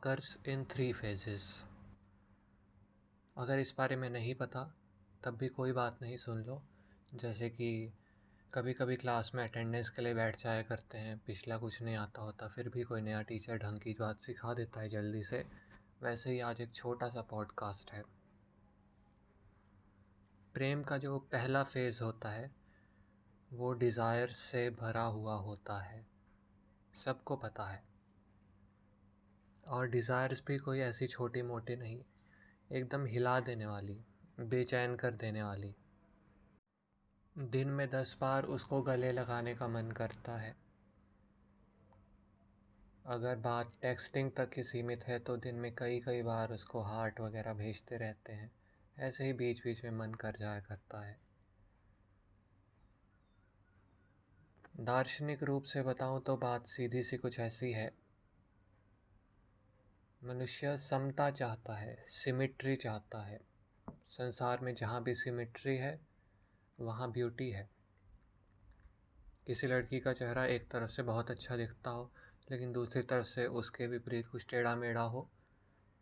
occurs in three phases. अगर इस बारे में नहीं पता, तब भी कोई बात नहीं, सुन लो। जैसे कि कभी कभी क्लास में अटेंडेंस के लिए बैठ जाया करते हैं, पिछला कुछ नहीं आता होता, फिर भी कोई नया टीचर ढंग की बात सिखा देता है जल्दी से। वैसे ही आज एक छोटा सा पॉडकास्ट है। प्रेम का जो पहला फ़ेज़ होता है, वो डिज़ायर से भरा हुआ होता है। सबको पता है। और डिज़ायर्स भी कोई ऐसी छोटी मोटी नहीं, एकदम हिला देने वाली, बेचैन कर देने वाली। दिन में दस बार उसको गले लगाने का मन करता है। अगर बात टेक्सटिंग तक ही सीमित है तो दिन में कई कई बार उसको हार्ट वगैरह भेजते रहते हैं। ऐसे ही बीच बीच में मन कर जाया करता है। दार्शनिक रूप से बताऊँ तो बात सीधी सी कुछ ऐसी है। मनुष्य समता चाहता है सिमिट्री चाहता है। संसार में जहाँ भी सिमिट्री है, वहाँ ब्यूटी है। किसी लड़की का चेहरा एक तरफ़ से बहुत अच्छा दिखता हो, लेकिन दूसरी तरफ़ से उसके विपरीत कुछ टेढ़ा मेढ़ा हो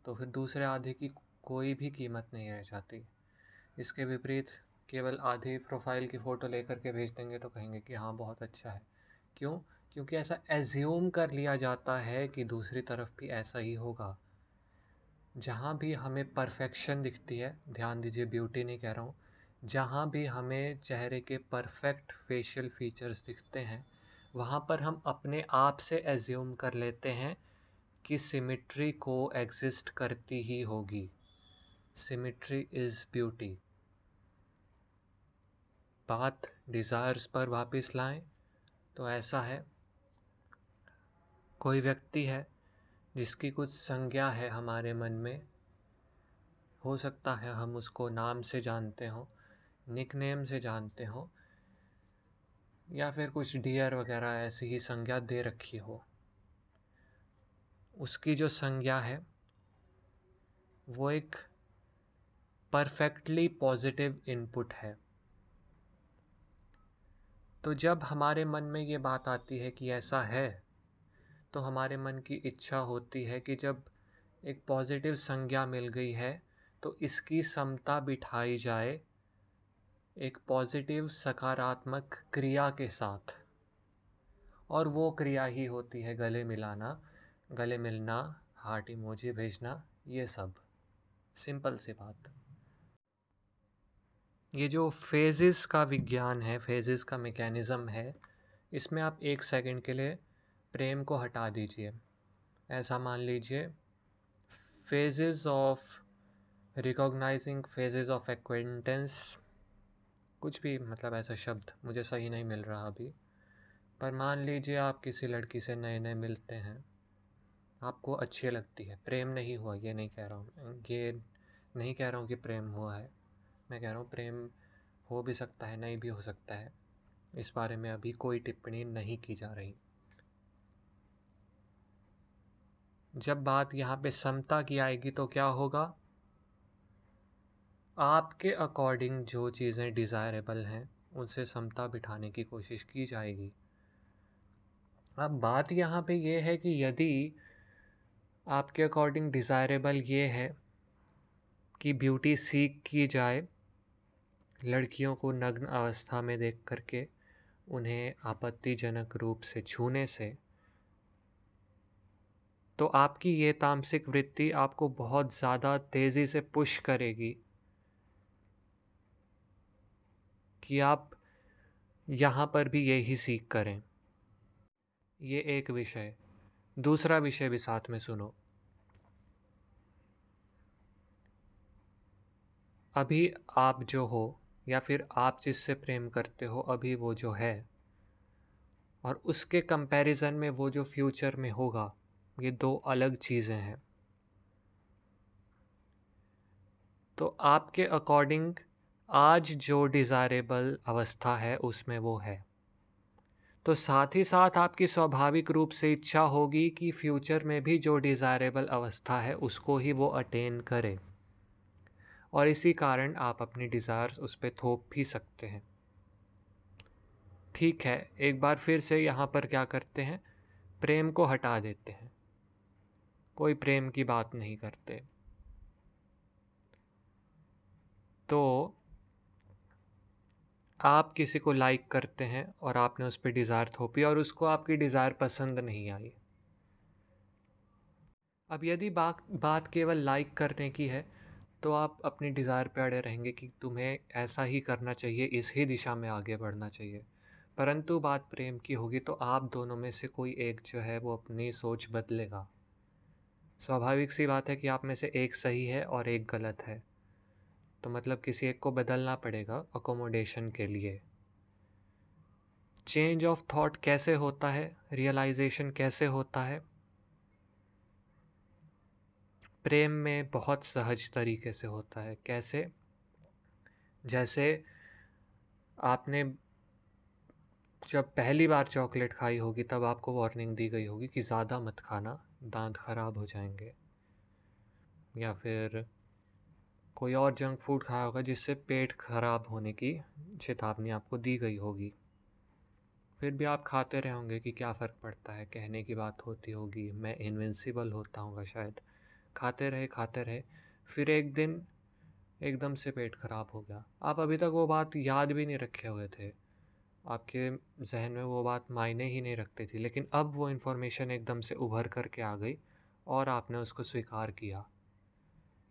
तो फिर दूसरे आधे की कोई भी कीमत नहीं रह जाती। इसके विपरीत केवल आधी प्रोफ़ाइल की फ़ोटो लेकर के भेज देंगे तो कहेंगे कि हाँ बहुत अच्छा है। क्यों? क्योंकि ऐसा एज्यूम कर लिया जाता है कि दूसरी तरफ़ भी ऐसा ही होगा। जहाँ भी हमें परफेक्शन दिखती है, ध्यान दीजिए ब्यूटी नहीं कह रहा हूँ, जहाँ भी हमें चेहरे के परफेक्ट फेशियल फीचर्स दिखते हैं, वहाँ पर हम अपने आप से एज्यूम कर लेते हैं कि सिमिट्री को एग्जिस्ट करती ही होगी। सिमिट्री इज़ ब्यूटी बात डिज़ायर्स पर वापस लाएँ तो ऐसा है। कोई व्यक्ति है जिसकी कुछ संज्ञा है हमारे मन में? हो सकता है हम उसको नाम से जानते हों निक नेम से जानते हों, या फिर कुछ डियर वगैरह ऐसी ही संज्ञा दे रखी हो। उसकी जो संज्ञा है, वो एक परफेक्टली पॉजिटिव इनपुट है। तो जब हमारे मन में ये बात आती है कि ऐसा है तो हमारे मन की इच्छा होती है कि जब एक पॉजिटिव संज्ञा मिल गई है तो इसकी समता बिठाई जाए एक पॉजिटिव सकारात्मक क्रिया के साथ। और वो क्रिया ही होती है गले मिलाना, गले मिलना हार्ट इमोजी भेजना, ये सब। सिंपल सी बात। ये जो फेजेस का विज्ञान है फेजेस का मैकेनिज़्म है, इसमें आप एक सेकंड के लिए प्रेम को हटा दीजिए। ऐसा मान लीजिए phases of recognizing phases of acquaintance कुछ भी मतलब ऐसा शब्द मुझे सही नहीं मिल रहा अभी, पर मान लीजिए आप किसी लड़की से नए नए मिलते हैं, आपको अच्छी लगती है। प्रेम नहीं हुआ, ये नहीं कह रहा हूँ, ये नहीं कह रहा हूँ कि प्रेम हुआ है। मैं कह रहा हूँ प्रेम हो भी सकता है, नहीं भी हो सकता है। इस बारे में अभी कोई टिप्पणी नहीं की जा रही। जब बात यहाँ पे समता की आएगी तो क्या होगा? आपके अकॉर्डिंग जो चीज़ें डिज़ायरेबल हैं, उनसे समता बिठाने की कोशिश की जाएगी। अब बात यहाँ पे ये है कि यदि आपके अकॉर्डिंग डिज़ायरेबल ये है कि ब्यूटी सीख की जाए, लड़कियों को नग्न अवस्था में देख करके उन्हें आपत्तिजनक रूप से छूने से तो आपकी ये तामसिक वृत्ति आपको बहुत ज़्यादा तेज़ी से पुश करेगी कि आप यहाँ पर भी यही सीख करें। ये एक विषय। दूसरा विषय भी साथ में सुनो। अभी आप जो हो या फिर आप जिससे प्रेम करते हो, अभी वो जो है और उसके कंपैरिजन में वो जो फ्यूचर में होगा ये दो अलग चीज़ें हैं। तो आपके अकॉर्डिंग आज जो डिज़ायरेबल अवस्था है, उसमें वो है। तो साथ ही साथ आपकी स्वाभाविक रूप से इच्छा होगी कि फ्यूचर में भी जो डिज़ायरेबल अवस्था है, उसको ही वो अटेन करे। और इसी कारण आप अपनी डिज़ायर्स उस पर थोप भी सकते हैं। ठीक है, एक बार फिर से यहाँ पर क्या करते हैं? प्रेम को हटा देते हैं। कोई प्रेम की बात नहीं करते। तो आप किसी को लाइक करते हैं और आपने उस पर डिज़ायर थोपी और उसको आपकी डिज़ायर पसंद नहीं आई। अब यदि बात बात केवल लाइक करने की है तो आप अपनी डिज़ायर पे अड़े रहेंगे कि तुम्हें ऐसा ही करना चाहिए, इस ही दिशा में आगे बढ़ना चाहिए। परंतु बात प्रेम की होगी तो आप दोनों में से कोई एक जो है वो अपनी सोच बदलेगा। स्वाभाविक सी बात है कि आप में से एक सही है और एक गलत है। तो मतलब किसी एक को बदलना पड़ेगा अकोमोडेशन के लिए। चेंज ऑफ़ थॉट कैसे होता है? रियलाइजेशन कैसे होता है? प्रेम में बहुत सहज तरीके से होता है। कैसे? जैसे आपने जब पहली बार चॉकलेट खाई होगी तब आपको वार्निंग दी गई होगी कि ज़्यादा मत खाना। दांत खराब हो जाएँगे। या फिर कोई और जंक फ़ूड खाया होगा जिससे पेट खराब होने की चेतावनी आपको दी गई होगी। फिर भी आप खाते रहे होंगे कि क्या फ़र्क पड़ता है, कहने की बात होती होगी, मैं इन्विंसिबल होता हूँ शायद। खाते रहे खाते रहे, फिर एक दिन एकदम से पेट ख़राब हो गया। आप अभी तक वो बात याद भी नहीं रखे हुए थे। आपके जहन में वो बात मायने ही नहीं रखती थी। लेकिन अब वो इन्फॉर्मेशन एकदम से उभर कर के आ गई और आपने उसको स्वीकार किया।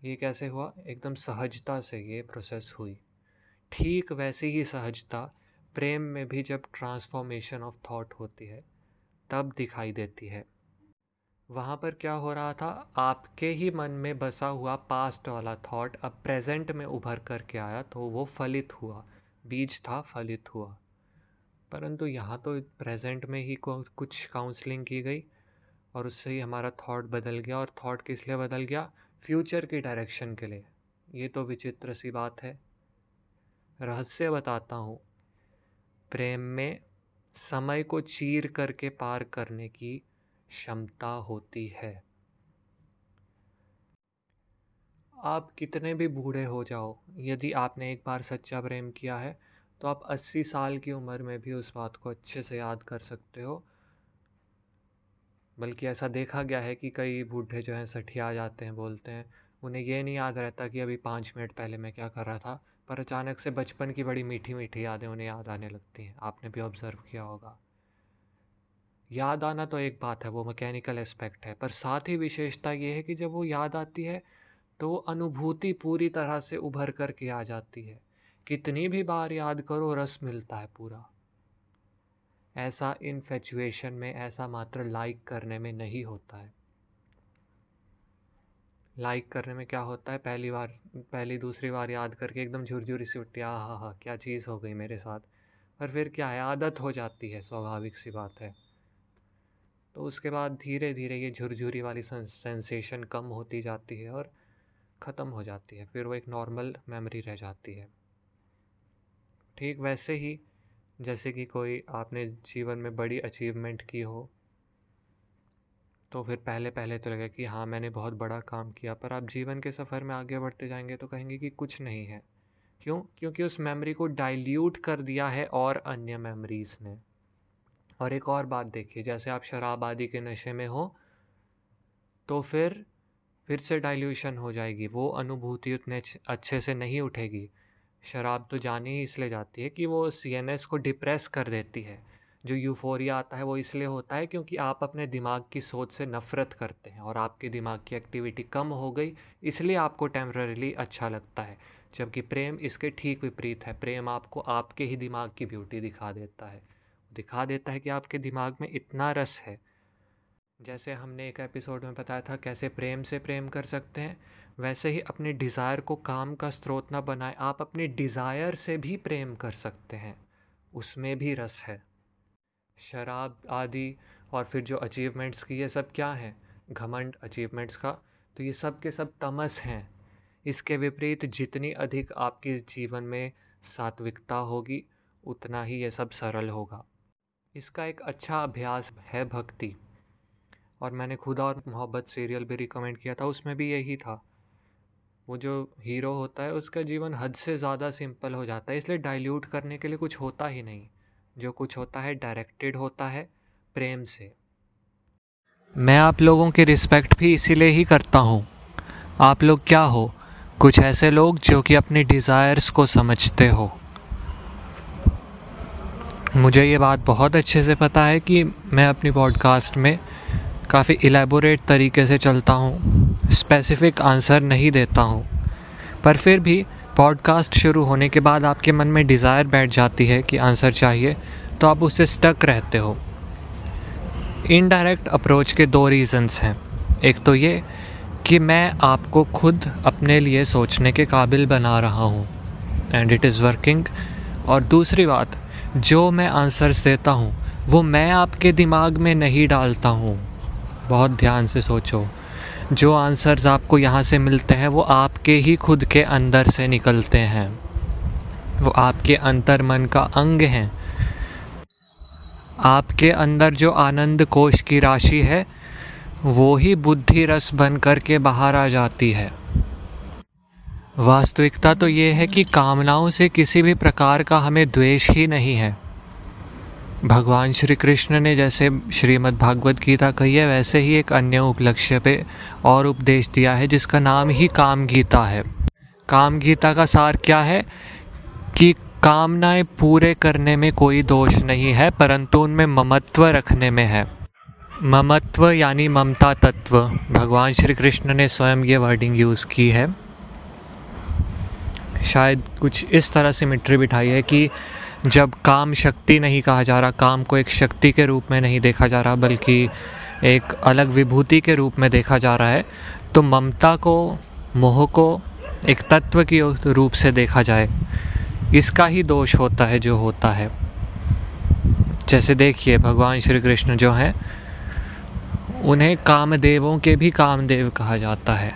ये कैसे हुआ? एकदम सहजता से ये प्रोसेस हुई। ठीक वैसी ही सहजता प्रेम में भी जब ट्रांसफॉर्मेशन ऑफ़ थॉट होती है, तब दिखाई देती है। वहाँ पर क्या हो रहा था? आपके ही मन में बसा हुआ पास्ट वाला थॉट अब प्रेजेंट में उभर कर के आया तो वो फलित हुआ। बीज था, फलित हुआ। परंतु यहाँ तो प्रेजेंट में ही कुछ काउंसलिंग की गई और उससे ही हमारा थॉट बदल गया और थॉट किस लिए बदल गया? फ्यूचर की डायरेक्शन के लिए। ये तो विचित्र सी बात है। रहस्य बताता हूँ। प्रेम में समय को चीर करके पार करने की क्षमता होती है। आप कितने भी बूढ़े हो जाओ, यदि आपने एक बार सच्चा प्रेम किया है तो आप 80 साल की उम्र में भी उस बात को अच्छे से याद कर सकते हो। बल्कि ऐसा देखा गया है कि कई बूढ़े जो हैं सठिया जाते हैं, बोलते हैं, उन्हें ये नहीं याद रहता कि अभी पाँच मिनट पहले मैं क्या कर रहा था। पर अचानक से बचपन की बड़ी मीठी मीठी यादें उन्हें याद आने लगती हैं। आपने भी ऑब्ज़र्व किया होगा। याद आना तो एक बात है, वो मैकेनिकल एस्पेक्ट है। पर साथ ही विशेषता ये है कि जब वो याद आती है तो अनुभूति पूरी तरह से उभर कर के आ जाती है। कितनी भी बार याद करो, रस मिलता है पूरा। ऐसा इनफेचुएशन में, ऐसा मात्र लाइक करने में नहीं होता है। लाइक करने में क्या होता है? पहली बार, पहली दूसरी बार याद करके एकदम झुरझुरी सी उठती है हाँ हाँ क्या चीज़ हो गई मेरे साथ। पर फिर क्या है? आदत हो जाती है, स्वाभाविक सी बात है। तो उसके बाद धीरे धीरे ये झुरझुरी वाली सेंसेशन कम होती जाती है और ख़त्म हो जाती है। फिर वो एक नॉर्मल मेमोरी रह जाती है। ठीक वैसे ही, जैसे कि कोई आपने जीवन में बड़ी अचीवमेंट की हो। तो फिर पहले पहले तो लगे कि हाँ मैंने बहुत बड़ा काम किया, पर आप जीवन के सफ़र में आगे बढ़ते जाएँगे तो कहेंगे कि कुछ नहीं है। क्यों? क्योंकि उस मेमोरी को डाइल्यूट कर दिया है और अन्य मेमोरीज़ ने। और एक और बात देखिए, जैसे आप शराब आदि के नशे में हो तो फिर फिर से डाइल्यूशन हो जाएगी, वो अनुभूति उतने अच्छे से नहीं उठेगी। शराब तो जानी ही इसलिए जाती है कि वो सीएनएस को डिप्रेस कर देती है। जो यूफोरिया आता है वो इसलिए होता है क्योंकि आप अपने दिमाग की सोच से नफ़रत करते हैं और आपके दिमाग की एक्टिविटी कम हो गई, इसलिए आपको टेम्प्ररली अच्छा लगता है। जबकि प्रेम इसके ठीक विपरीत है। प्रेम आपको आपके ही दिमाग की ब्यूटी दिखा देता है। दिखा देता है कि आपके दिमाग में इतना रस है। जैसे हमने एक एपिसोड में बताया था, कैसे प्रेम से प्रेम कर सकते हैं, वैसे ही अपने डिज़ायर को काम का स्रोत ना बनाए, आप अपने डिज़ायर से भी प्रेम कर सकते हैं, उसमें भी रस है। शराब आदि और फिर जो अचीवमेंट्स की, ये सब क्या है? घमंड अचीवमेंट्स का तो ये सब के सब तमस हैं। इसके विपरीत जितनी अधिक आपके जीवन में सात्विकता होगी, उतना ही ये सब सरल होगा। इसका एक अच्छा अभ्यास है भक्ति। और मैंने खुदा और मोहब्बत सीरियल भी रिकमेंड किया था, उसमें भी यही था। वो जो हीरो होता है, उसका जीवन हद से ज़्यादा सिंपल हो जाता है, इसलिए डाइल्यूट करने के लिए कुछ होता ही नहीं। जो कुछ होता है डायरेक्टेड होता है, प्रेम से। मैं आप लोगों की रिस्पेक्ट भी इसीलिए ही करता हूँ। आप लोग क्या हो? कुछ ऐसे लोग जो कि अपनी डिज़ायर्स को समझते हो। मुझे ये बात बहुत अच्छे से पता है कि मैं अपनी पॉडकास्ट में काफ़ी इलेबोरेट तरीके से चलता हूँ। स्पेसिफिक आंसर नहीं देता हूँ। पर फिर भी पॉडकास्ट शुरू होने के बाद आपके मन में डिज़ायर बैठ जाती है कि आंसर चाहिए तो आप उससे स्टक रहते हो। इनडायरेक्ट अप्रोच के दो रीज़न्स हैं। एक तो ये कि मैं आपको खुद अपने लिए सोचने के काबिल बना रहा हूँ एंड इट इज़ वर्किंग और दूसरी बात, जो मैं आंसर्स देता हूँ, वो मैं आपके दिमाग में नहीं डालता हूँ। बहुत ध्यान से सोचो। जो आंसर्स आपको यहाँ से मिलते हैं, वो आपके ही खुद के अंदर से निकलते हैं। वो आपके अंतर मन का अंग हैं। आपके अंदर जो आनंद कोश की राशि है, वो ही बुद्धि रस बन कर के बाहर आ जाती है। वास्तविकता तो ये है कि कामनाओं से किसी भी प्रकार का हमें द्वेष ही नहीं है। भगवान श्री कृष्ण ने जैसे श्रीमद् भागवत गीता कही है, वैसे ही एक अन्य उपलक्ष्य पे और उपदेश दिया है, जिसका नाम ही काम गीता है। काम गीता का सार क्या है? कि कामनाएँ पूरे करने में कोई दोष नहीं है, परंतु उनमें ममत्व रखने में है। ममत्व यानी ममता तत्व। भगवान श्री कृष्ण ने स्वयं ये वर्डिंग यूज़ की है। शायद कुछ इस तरह से मिट्री बिठाई है कि जब काम शक्ति नहीं कहा जा रहा, काम को एक शक्ति के रूप में नहीं देखा जा रहा, बल्कि एक अलग विभूति के रूप में देखा जा रहा है तो ममता को, मोह को, एक तत्व की रूप से देखा जाए, इसका ही दोष होता है जो होता है। जैसे देखिए, भगवान श्री कृष्ण जो हैं, उन्हें कामदेवों के भी कामदेव कहा जाता है।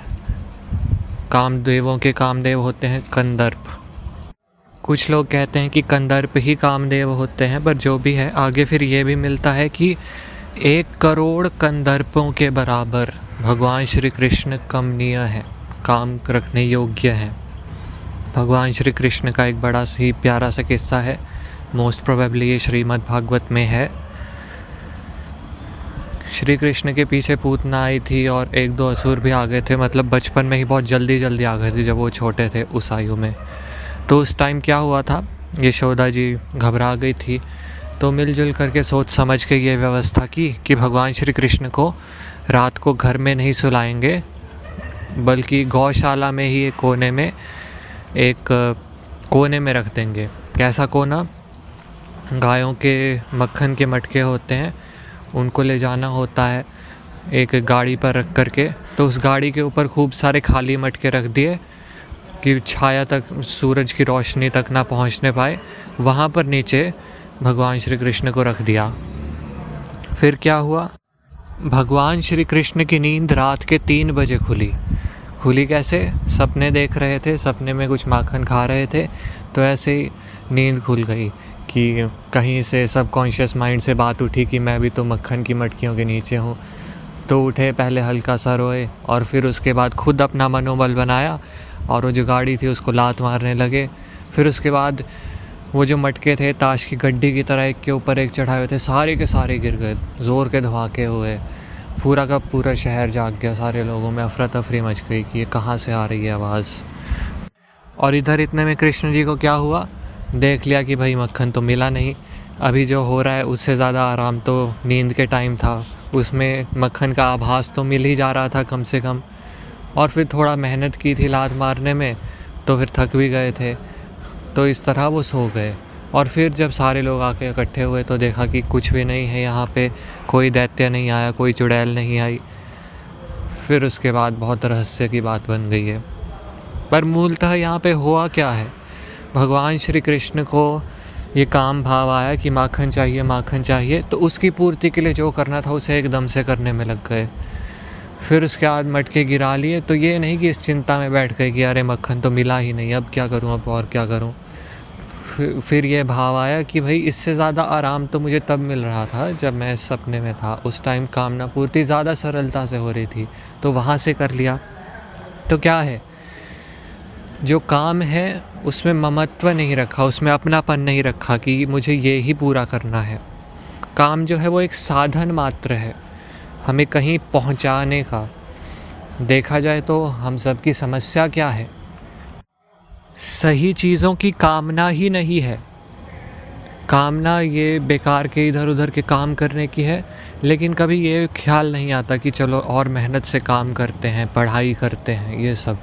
कामदेवों के कामदेव होते हैं कंदर्प। कुछ लोग कहते हैं कि कंदर्प ही कामदेव होते हैं, पर जो भी है, आगे फिर ये भी मिलता है कि एक करोड़ कंदर्पों के बराबर भगवान श्री कृष्ण कमनीय है, काम रखने योग्य हैं। भगवान श्री कृष्ण का एक बड़ा ही प्यारा सा किस्सा है। मोस्ट प्रोबेबली ये श्रीमद् भागवत में है। श्री कृष्ण के पीछे पूतना आई थी और एक दो असुर भी आ गए थे मतलब बचपन में ही बहुत जल्दी जल्दी आ गए थे जब वो छोटे थे उस आयु में। तो उस टाइम क्या हुआ था? यशोदा जी घबरा गई थी तो मिलजुल करके सोच समझ के ये व्यवस्था की कि भगवान श्री कृष्ण को रात को घर में नहीं सुलाएँगे, बल्कि गौशाला में ही एक कोने में, एक, कोने में रख देंगे। कैसा कोना? गायों के मक्खन के मटके होते हैं, उनको ले जाना होता है, एक गाड़ी पर रख करके तो उस गाड़ी के ऊपर खूब सारे खाली मटके रख दिए कि छाया तक, सूरज की रोशनी तक ना पहुँचने पाए, वहाँ पर नीचे भगवान श्री कृष्ण को रख दिया। फिर क्या हुआ? भगवान श्री कृष्ण की नींद रात के तीन बजे खुली। खुली कैसे? सपने देख रहे थे, सपने में कुछ माखन खा रहे थे तो ऐसे ही नींद खुल गई कि कहीं से सब कॉन्शियस माइंड से बात उठी कि मैं भी तो मक्खन की मटकियों के नीचे हूँ। तो उठे, पहले हल्का सा रोए और फिर उसके बाद खुद अपना मनोबल बनाया और वो जो गाड़ी थी उसको लात मारने लगे। फिर उसके बाद वो जो मटके थे, ताश की गड्डी की तरह एक के ऊपर एक चढ़ाए हुए थे, सारे के सारे गिर गए, ज़ोर के धमाके हुए। पूरा का पूरा शहर जाग गया, सारे लोगों में अफरा तफरी मच गई कि ये कहाँ से आ रही है आवाज़। और इधर इतने में कृष्ण जी को क्या हुआ? देख लिया कि भाई मक्खन तो मिला नहीं। अभी जो हो रहा है, उससे ज़्यादा आराम तो नींद के टाइम था। उसमें मक्खन का आभास तो मिल ही जा रहा था कम से कम। और फिर थोड़ा मेहनत की थी लात मारने में तो फिर थक भी गए थे। तो इस तरह वो सो गए। और फिर जब सारे लोग आके इकट्ठे हुए तो देखा कि कुछ भी नहीं है यहाँ पे। कोई दैत्य नहीं आया, कोई चुड़ैल नहीं आई। फिर उसके बाद बहुत रहस्य की बात बन गई है। पर मूलतः यहाँ पे हुआ क्या है? भगवान श्री कृष्ण को ये काम भाव आया कि माखन चाहिए माखन चाहिए तो उसकी पूर्ति के लिए जो करना था, उसे एकदम से करने में लग गए। फिर उसके बाद मटके गिरा लिए तो ये नहीं कि इस चिंता में बैठ गए कि अरे मक्खन तो मिला ही नहीं, अब क्या करूँ, अब और क्या करूँ। फिर ये भाव आया कि भाई इससे ज़्यादा आराम तो मुझे तब मिल रहा था जब मैं सपने में था, उस टाइम कामना पूर्ति ज़्यादा सरलता से हो रही थी तो वहाँ से कर लिया। तो क्या है? जो काम है, उसमें ममत्व नहीं रखा, उसमें अपनापन नहीं रखा कि मुझे ये ही पूरा करना है। काम जो है वो एक साधन मात्र है। हमें कहीं पहुँचाने का। देखा जाए तो हम सब की समस्या क्या है? सही चीज़ों की कामना ही नहीं है। कामना ये बेकार के इधर उधर के काम करने की है, लेकिन कभी ये ख्याल नहीं आता कि चलो और मेहनत से काम करते हैं, पढ़ाई करते हैं, ये सब।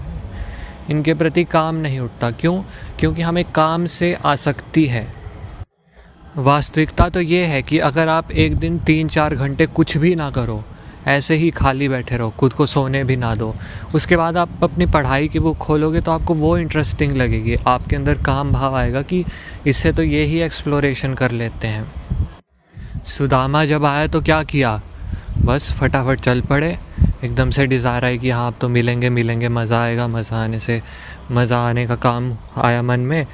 इनके प्रति काम नहीं उठता। क्यों? क्योंकि हमें काम से आसक्ति है। वास्तविकता तो ये है कि अगर आप एक दिन तीन चार घंटे कुछ भी ना करो, ऐसे ही खाली बैठे रहो, खुद को सोने भी ना दो। उसके बाद आप अपनी पढ़ाई की बुक खोलोगे तो आपको वो इंटरेस्टिंग लगेगी। आपके अंदर काम भाव आएगा कि इससे तो ये ही एक्सप्लोरेशन कर लेते हैं। सुदामा जब आया तो क्या किया? बस फटाफट चल पड़े। एकदम से डिज़ायर आई कि हाँ आप तो मिलेंगे मिलेंगे, मज़ा आएगा, मज़ा आने से, मज़ा आने का काम आया मन में।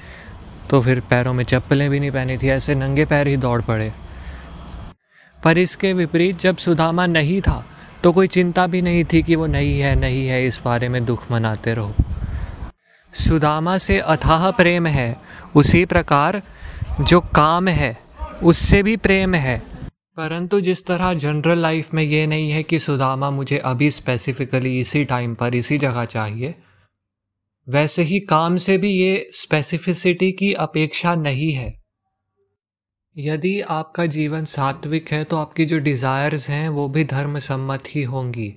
तो फिर पैरों में चप्पलें भी नहीं पहनी थी, ऐसे नंगे पैर ही दौड़ पड़े। पर इसके विपरीत जब सुदामा नहीं था तो कोई चिंता भी नहीं थी कि वो नहीं है नहीं है, इस बारे में दुख मनाते रहो। सुदामा से अथाह प्रेम है, उसी प्रकार जो काम है, उससे भी प्रेम है। परंतु जिस तरह जनरल लाइफ में ये नहीं है कि सुदामा मुझे अभी स्पेसिफिकली इसी टाइम पर, इसी जगह चाहिए वैसे ही काम से भी ये स्पेसिफिसिटी की अपेक्षा नहीं है। यदि आपका जीवन सात्विक है तो आपकी जो डिज़ायर्स हैं, वो भी धर्म सम्मत ही होंगी।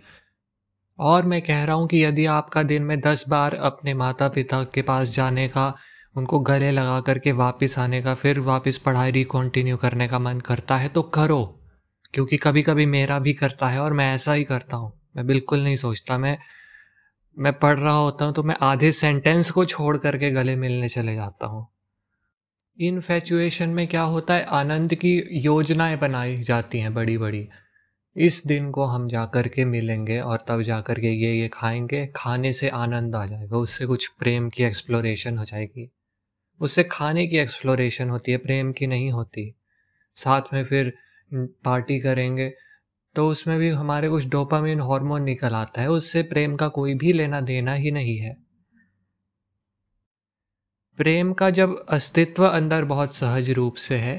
और मैं कह रहा हूँ कि यदि आपका दिन में दस बार अपने माता पिता के पास जाने का, उनको गले लगा करके वापस आने का, फिर वापस पढ़ाई रिकॉन्टिन्यू करने का मन करता है तो करो। क्योंकि कभी कभी मेरा भी करता है और मैं ऐसा ही करता हूँ। मैं बिल्कुल नहीं सोचता, मैं मैं पढ़ रहा होता हूँ तो मैं आधे सेंटेंस को छोड़ करके गले मिलने चले जाता हूँ। इनफेचुएशन में क्या होता है? आनंद की योजनाएँ बनाई जाती हैं बड़ी बड़ी इस दिन को हम जा कर के मिलेंगे और तब जा कर के ये ये खाएँगे। खाने से आनंद आ जाएगा, उससे कुछ प्रेम की एक्सप्लोरेशन हो जाएगी। उससे खाने की एक्सप्लोरेशन होती है, प्रेम की नहीं होती। साथ में फिर पार्टी करेंगे। तो उसमें भी हमारे कुछ डोपामिन हार्मोन निकल आता है, उससे प्रेम का कोई भी लेना देना ही नहीं है। प्रेम का जब अस्तित्व अंदर बहुत सहज रूप से है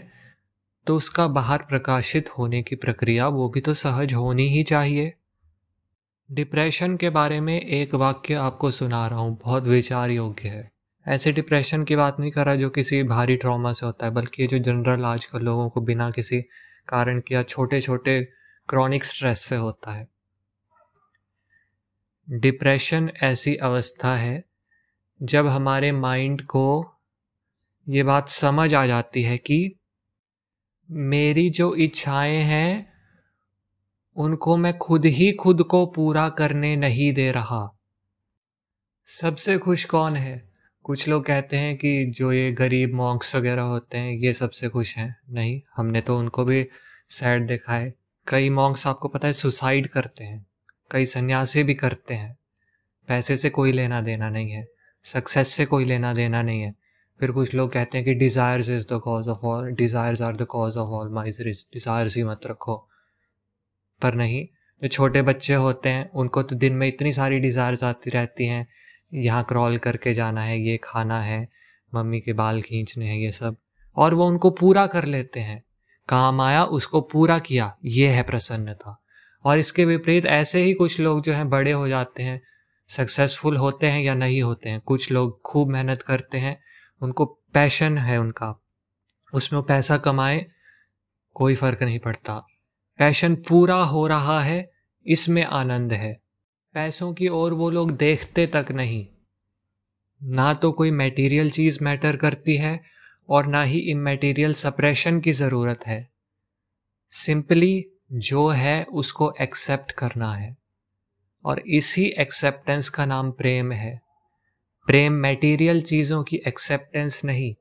तो उसका बाहर प्रकाशित होने की प्रक्रिया वो भी तो सहज होनी ही चाहिए। डिप्रेशन के बारे में एक वाक्य आपको सुना रहा हूँ, बहुत विचार योग्य है। ऐसे डिप्रेशन की बात नहीं कर रहा जो किसी भारी ट्रॉमा से होता है, बल्कि ये जो जनरल आजकल लोगों को बिना किसी कारण किया छोटे छोटे क्रॉनिक स्ट्रेस से होता है। डिप्रेशन ऐसी अवस्था है, जब हमारे माइंड को ये बात समझ आ जाती है कि मेरी जो इच्छाएँ हैं, उनको मैं खुद ही खुद को पूरा करने नहीं दे रहा। सबसे खुश कौन है? कुछ लोग कहते हैं कि जो ये गरीब मॉन्क्स वगैरह होते हैं, ये सबसे खुश हैं। नहीं, हमने तो उनको भी सैड देखा है। कई मॉन्क्स आपको पता है सुसाइड करते हैं, कई सन्यासी भी करते हैं। पैसे से कोई लेना देना नहीं है सक्सेस से कोई लेना देना नहीं है। फिर कुछ लोग कहते हैं कि desires is the cause of all desires are the cause of all miseries desires ही मत रखो। पर नहीं, जो छोटे बच्चे होते हैं, उनको तो दिन में इतनी सारी डिज़ायर्स आती रहती हैं, यहाँ क्रॉल करके जाना है, ये खाना है, मम्मी के बाल खींचने हैं, ये सब। और वो उनको पूरा कर लेते हैं। काम आया, उसको पूरा किया। ये है प्रसन्नता। और इसके विपरीत ऐसे ही कुछ लोग जो हैं, बड़े हो जाते हैं सक्सेसफुल होते हैं या नहीं होते हैं। कुछ लोग खूब मेहनत करते हैं, उनको पैशन है उनका। उसमें पैसा कमाए, कोई फ़र्क नहीं पड़ता। पैशन पूरा हो रहा है, इसमें आनंद है। पैसों की ओर वो लोग देखते तक नहीं। ना तो कोई मटेरियल चीज़ मैटर करती है और ना ही इमेटीरियल सप्रेशन की ज़रूरत है। सिंपली जो है उसको एक्सेप्ट करना है। और इसी एक्सेप्टेंस का नाम प्रेम है। प्रेम मटेरियल चीज़ों की एक्सेप्टेंस नहीं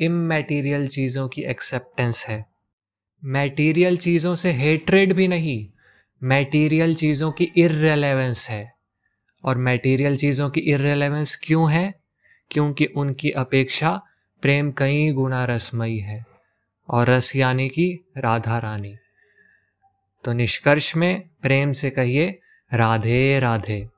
इमेटीरियल चीज़ों की एक्सेप्टेंस है। मटेरियल चीज़ों से हेट्रेड भी नहीं मटेरियल चीज़ों की इरेलेवेंस है। और मटेरियल चीज़ों की इरेलेवेंस क्यों है? क्योंकि उनकी अपेक्षा प्रेम कई गुणा रसमयी है, और रस यानी कि राधा रानी। तो निष्कर्ष में प्रेम से कहिए, राधे राधे।